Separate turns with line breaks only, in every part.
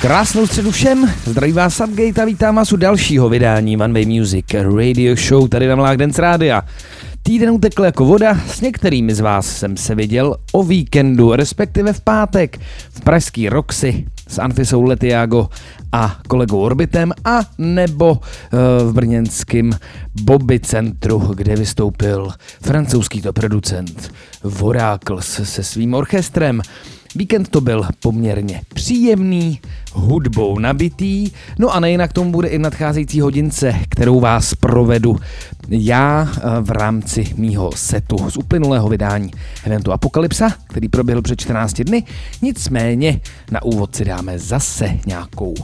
Krásnou středu všem, zdraví vás Subgate a vítám vás u dalšího vydání One Way Music Radio Show tady na Mlák Dance Rádia. Týden utekl jako voda, s některými z vás jsem se viděl o víkendu, respektive v pátek, v pražský Roxy s Anfisou Letiago a kolegou Orbitem a nebo uh, v brněnském Bobby centru, kde vystoupil francouzský to producent Voracles se svým orchestrem. Víkend to byl poměrně příjemný, hudbou nabitý, no a nejinak tomu bude i nadcházející hodince, kterou vás provedu já eh, v rámci mýho setu z uplynulého vydání eventu Apokalypsa, který proběhl před 14 dny. Nicméně na úvod si dáme zase nějakou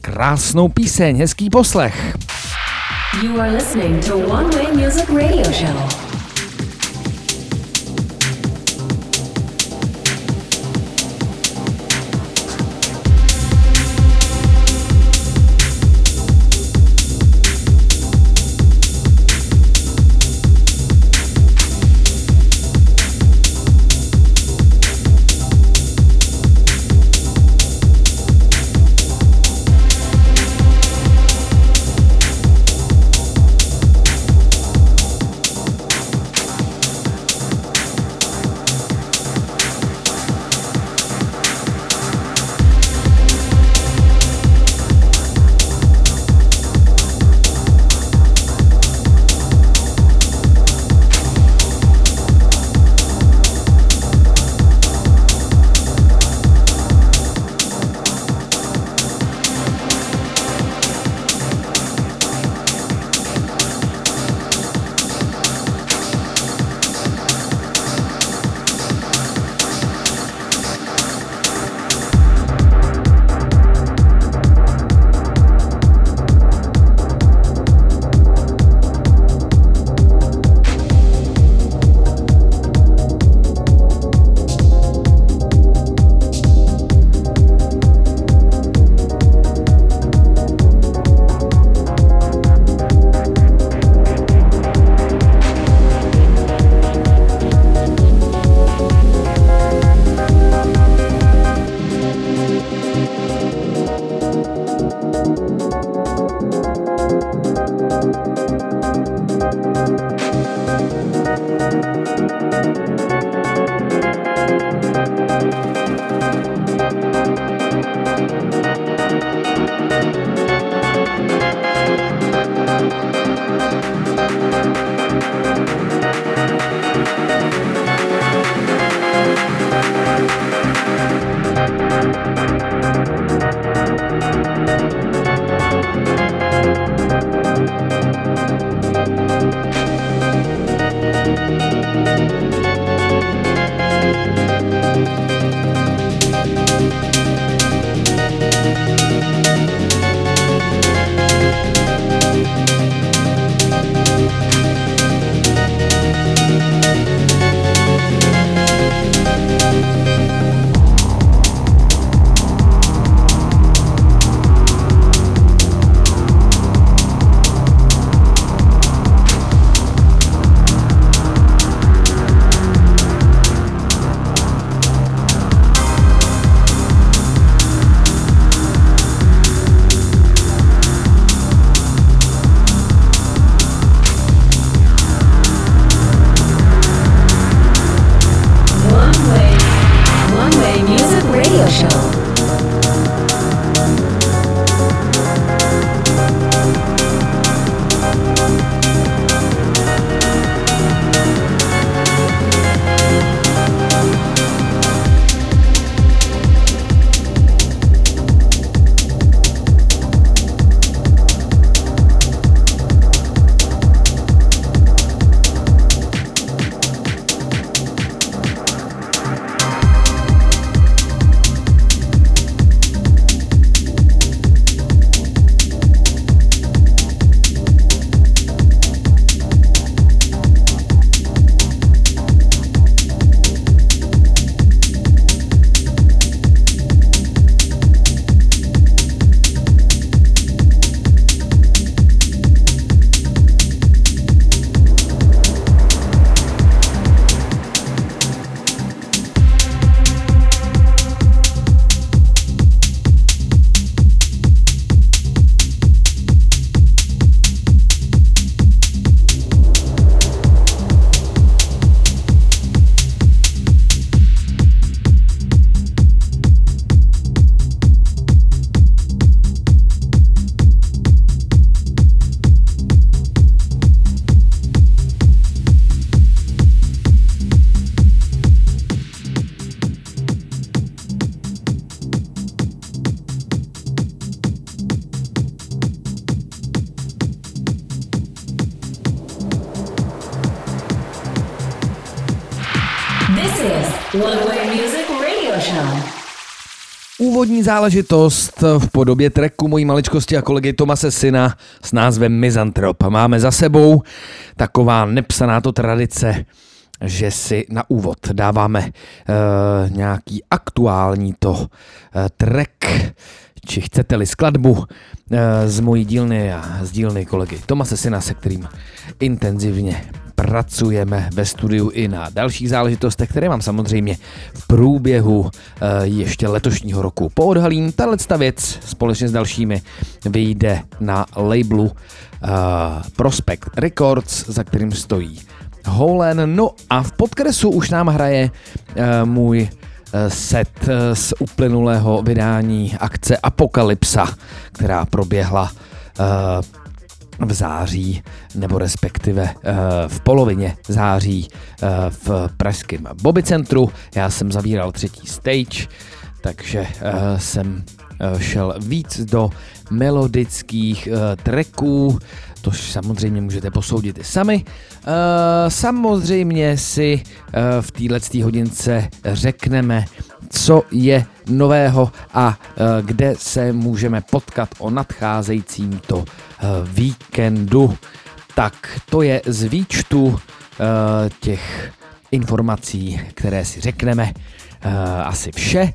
krásnou píseň, hezký poslech.
You are listening to One Way Music Radio Show.
Úvodní záležitost v podobě treku mojí maličkosti a kolegy Tomase Syna s názvem Mizantrop. Máme za sebou taková nepsaná to tradice, že si na úvod dáváme uh, nějaký aktuální to uh, track, či chcete-li skladbu uh, z mojí dílny a z dílny kolegy Tomase Syna, se kterým intenzivně pracujeme ve studiu i na dalších záležitostech, které vám samozřejmě v průběhu ještě letošního roku poodhalím. Tahle věc společně s dalšími vyjde na labelu Prospect Records, za kterým stojí Holen. No a v podkresu už nám hraje uh, můj set z uplynulého vydání akce Apokalypsa, která proběhla v září, nebo respektive uh, v polovině září uh, v pražském Bobby centru. Já jsem zavíral třetí stage, takže uh, jsem šel víc do melodických tracků, to samozřejmě můžete posoudit i sami. Samozřejmě si v této hodince řekneme, co je nového a uh, kde se můžeme potkat o nadcházejícím to uh, víkendu. Tak to je z výčtu uh, těch informací, které si řekneme, asi vše.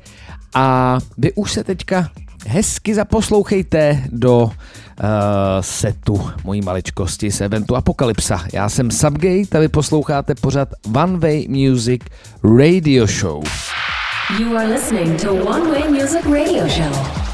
A vy už se teďka hezky zaposlouchejte do uh, setu mojí maličkosti z eventu Apokalypsa. Já jsem Subgate a vy posloucháte pořad One Way Music Radio Show.
You are listening to One Way Music Radio Show.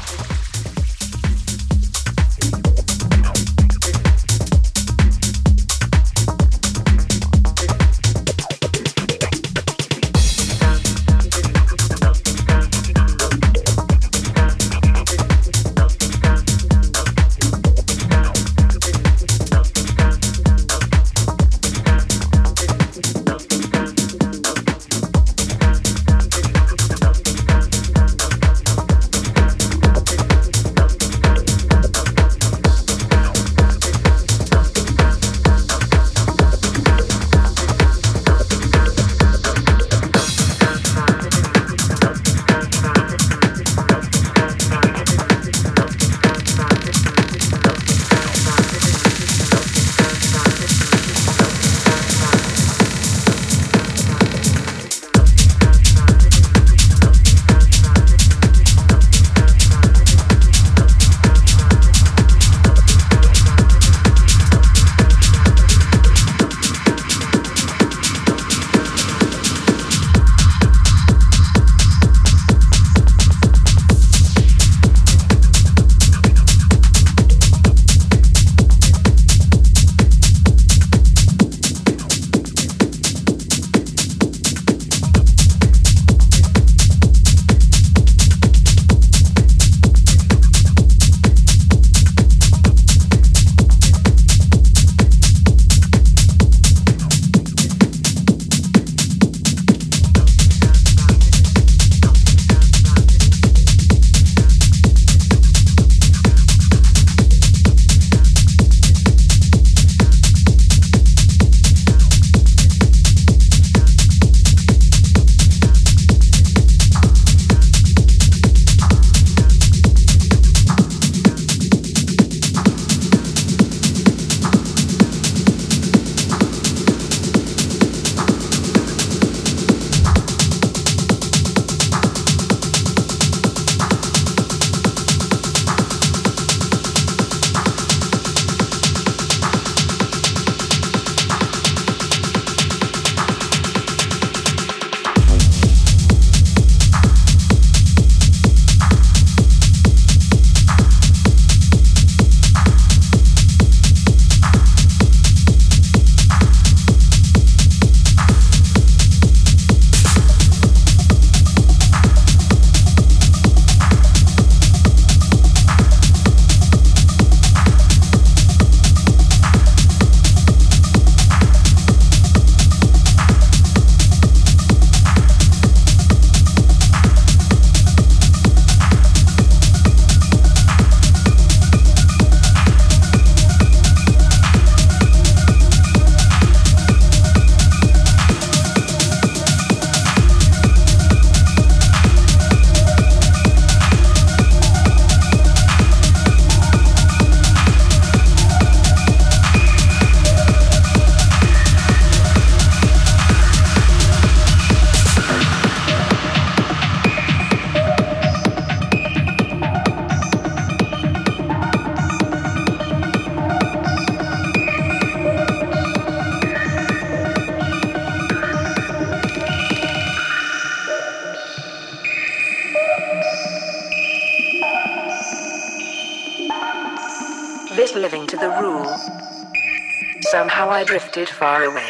Drifted far away.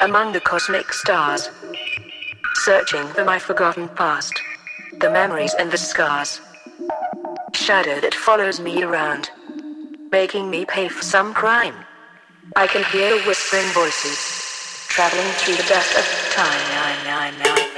Among the cosmic stars. Searching for my forgotten past. The memories and the scars. Shadow that follows me around. Making me pay for some crime. I can hear whispering voices. Traveling through the dust of time.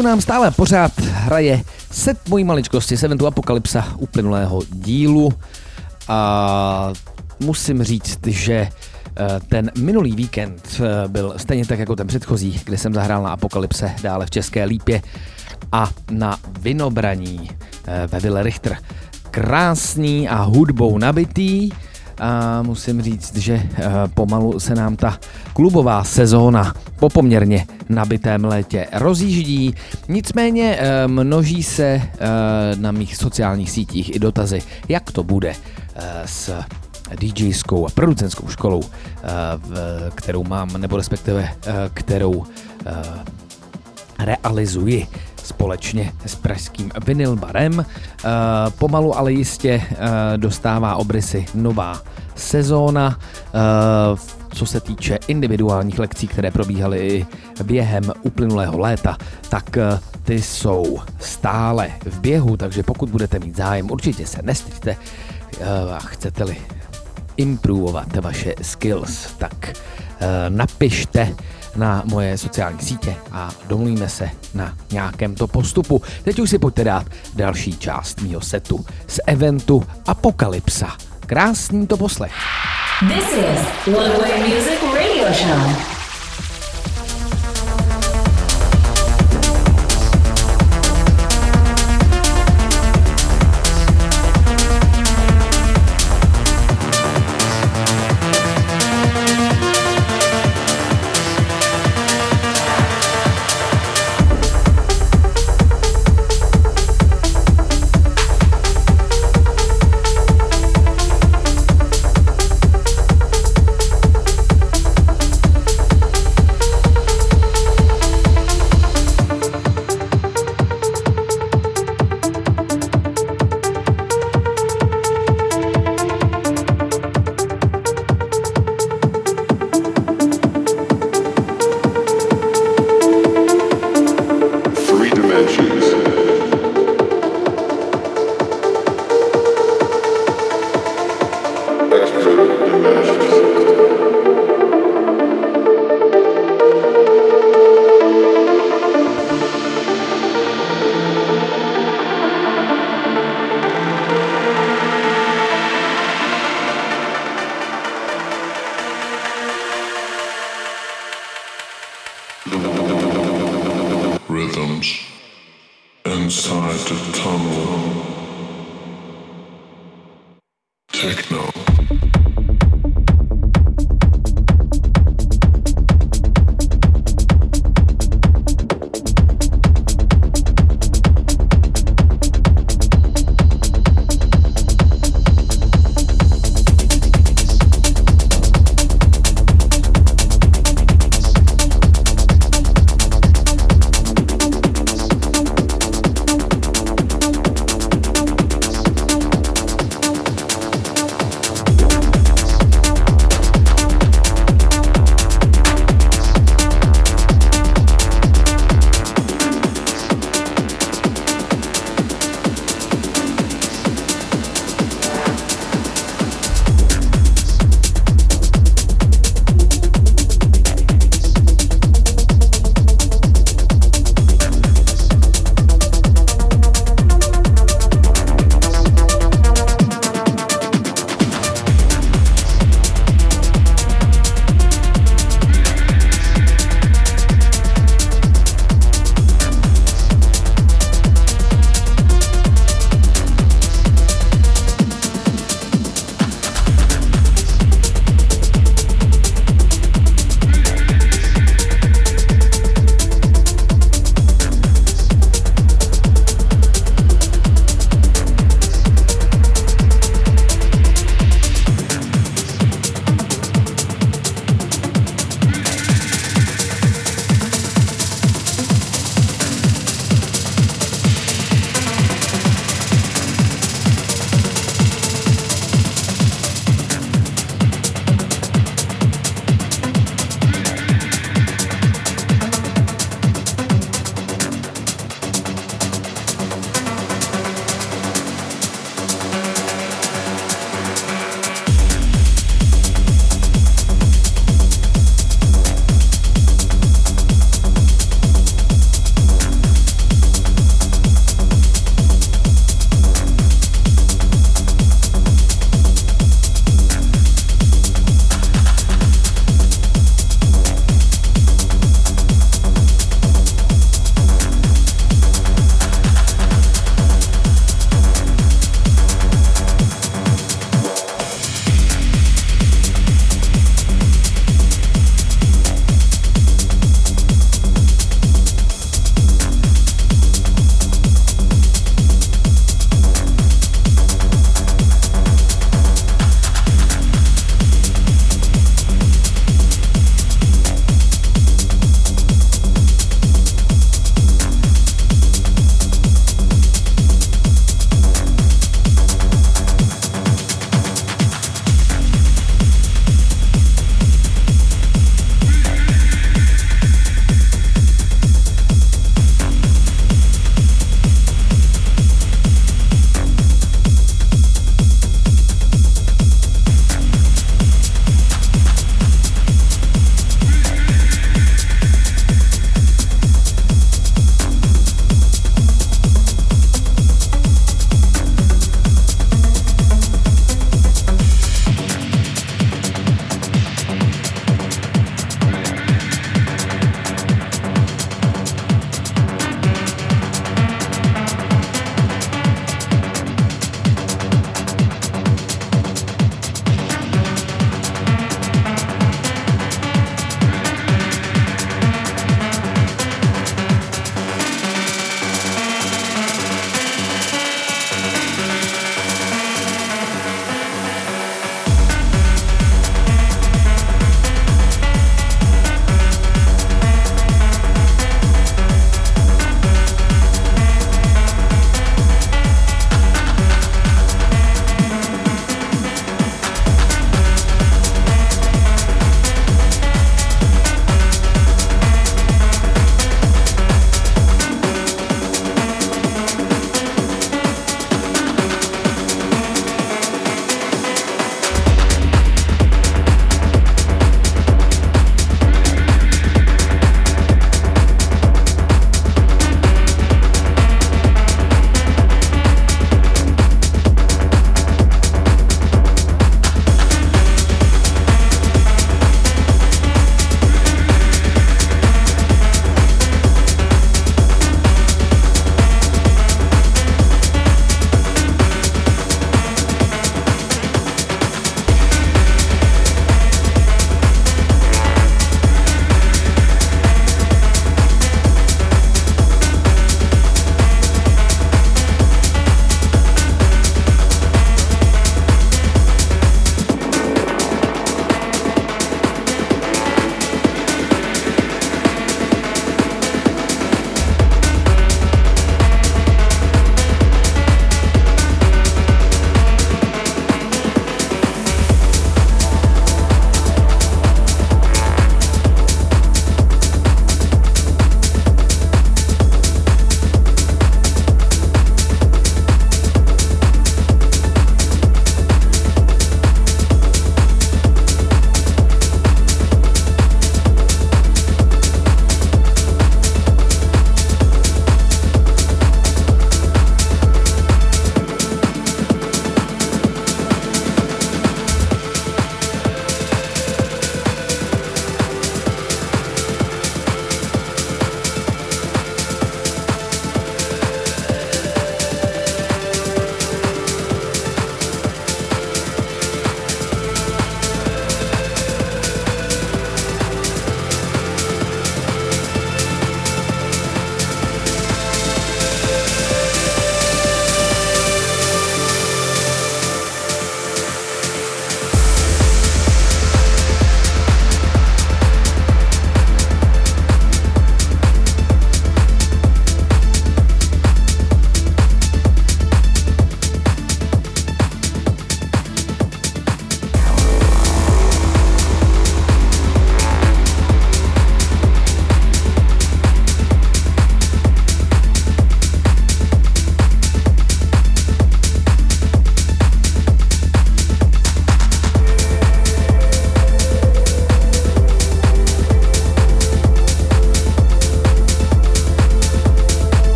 Progresu nám stále pořád hraje set mojí maličkosti Seven to Apokalypsa uplynulého dílu a musím říct, že eh, ten minulý víkend eh, byl stejně tak jako ten předchozí, kde jsem zahrál na Apokalypse dále v České Lípě a na Vinobraní eh, ve Ville Richter. Krásný a hudbou nabitý, a musím říct, že eh, pomalu se nám ta klubová sezóna po poměrně nabitém létě rozjíždí. Nicméně eh, množí se eh, na mých sociálních sítích i dotazy, jak to bude s DJskou a producentskou školou, kterou mám, nebo respektive kterou realizuji společně s pražským Vinyl Barem. Eh, pomalu ale jistě eh, dostává obrysy nová sezóna, eh, co se týče individuálních lekcí, které probíhaly i během uplynulého léta, tak ty jsou stále v běhu, takže pokud budete mít zájem, určitě se nestyďte a chcete-li improvovat vaše skills, tak napište na moje sociální sítě a domluvíme se na nějakém to postupu. Teď už si pojďte dát další část mýho setu z eventu Apokalypsa. Krásný to poslech.
This is One Way Music Radio Show.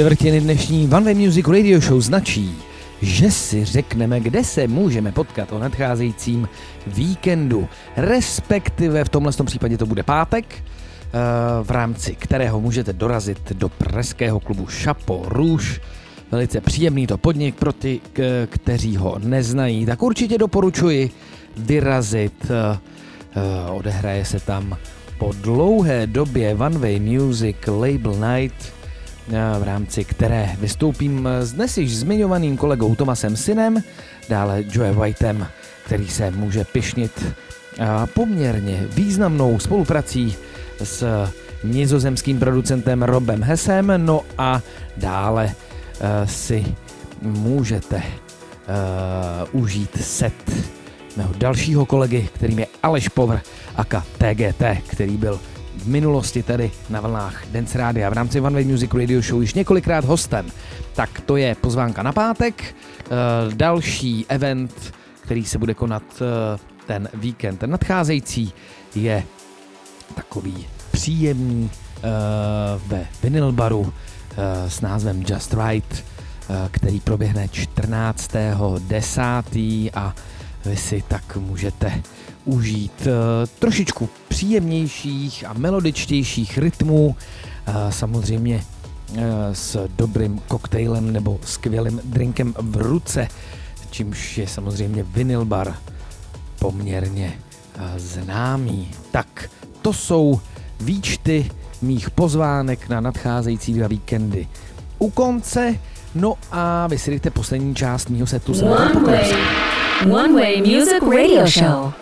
Čtvrtiny dnešní One Way Music Radio Show značí, že si řekneme, kde se můžeme potkat o nadcházejícím víkendu. Respektive v tomhle případě to bude pátek, eh, v rámci kterého můžete dorazit do pražského klubu Chapeau Rouge. Velice příjemný to podnik pro ty, kteří ho neznají, tak určitě doporučuji vyrazit. Eh, eh, odehraje se tam po dlouhé době One Way Music Label Night, v rámci které vystoupím s dnes již zmiňovaným kolegou Tomasem Synem, dále Joe Whiteem, který se může pišnit poměrně významnou spoluprací s nizozemským producentem Robem Hesem, no a dále si můžete užít set mého dalšího kolegy, kterým je Aleš Povr aka TGT, který byl v minulosti tedy na vlnách Dance Rádia v rámci One Way Music Radio Show již několikrát hostem. Tak to je pozvánka na pátek. Uh, další event, který se bude konat uh, ten víkend, ten nadcházející, je takový příjemný uh, ve vinyl baru s názvem Just Right, který proběhne 14.10. a vy si tak můžete užít uh, trošičku příjemnějších a melodičtějších rytmů, uh, samozřejmě uh, s dobrým koktejlem nebo skvělým drinkem v ruce, čímž je samozřejmě vinyl bar poměrně známý. Tak to jsou výčty mých pozvánek na nadcházející dva víkendy. U konce, no a vy si poslední část mýho setu.
One one way Music Radio Show.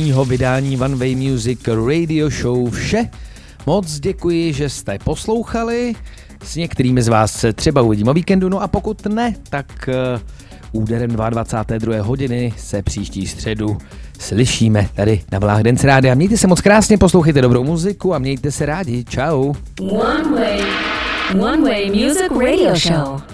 Dnešního vydání One Way Music Radio Show vše. Moc děkuji, že jste poslouchali. S některými z vás se třeba uvidím o víkendu, no a pokud ne, tak uh, úderem 22. hodiny se příští středu slyšíme tady na Vláh Dance Rádia. Mějte se moc krásně, poslouchejte dobrou muziku a mějte se rádi. Ciao.
One Way. One Way Music Radio Show.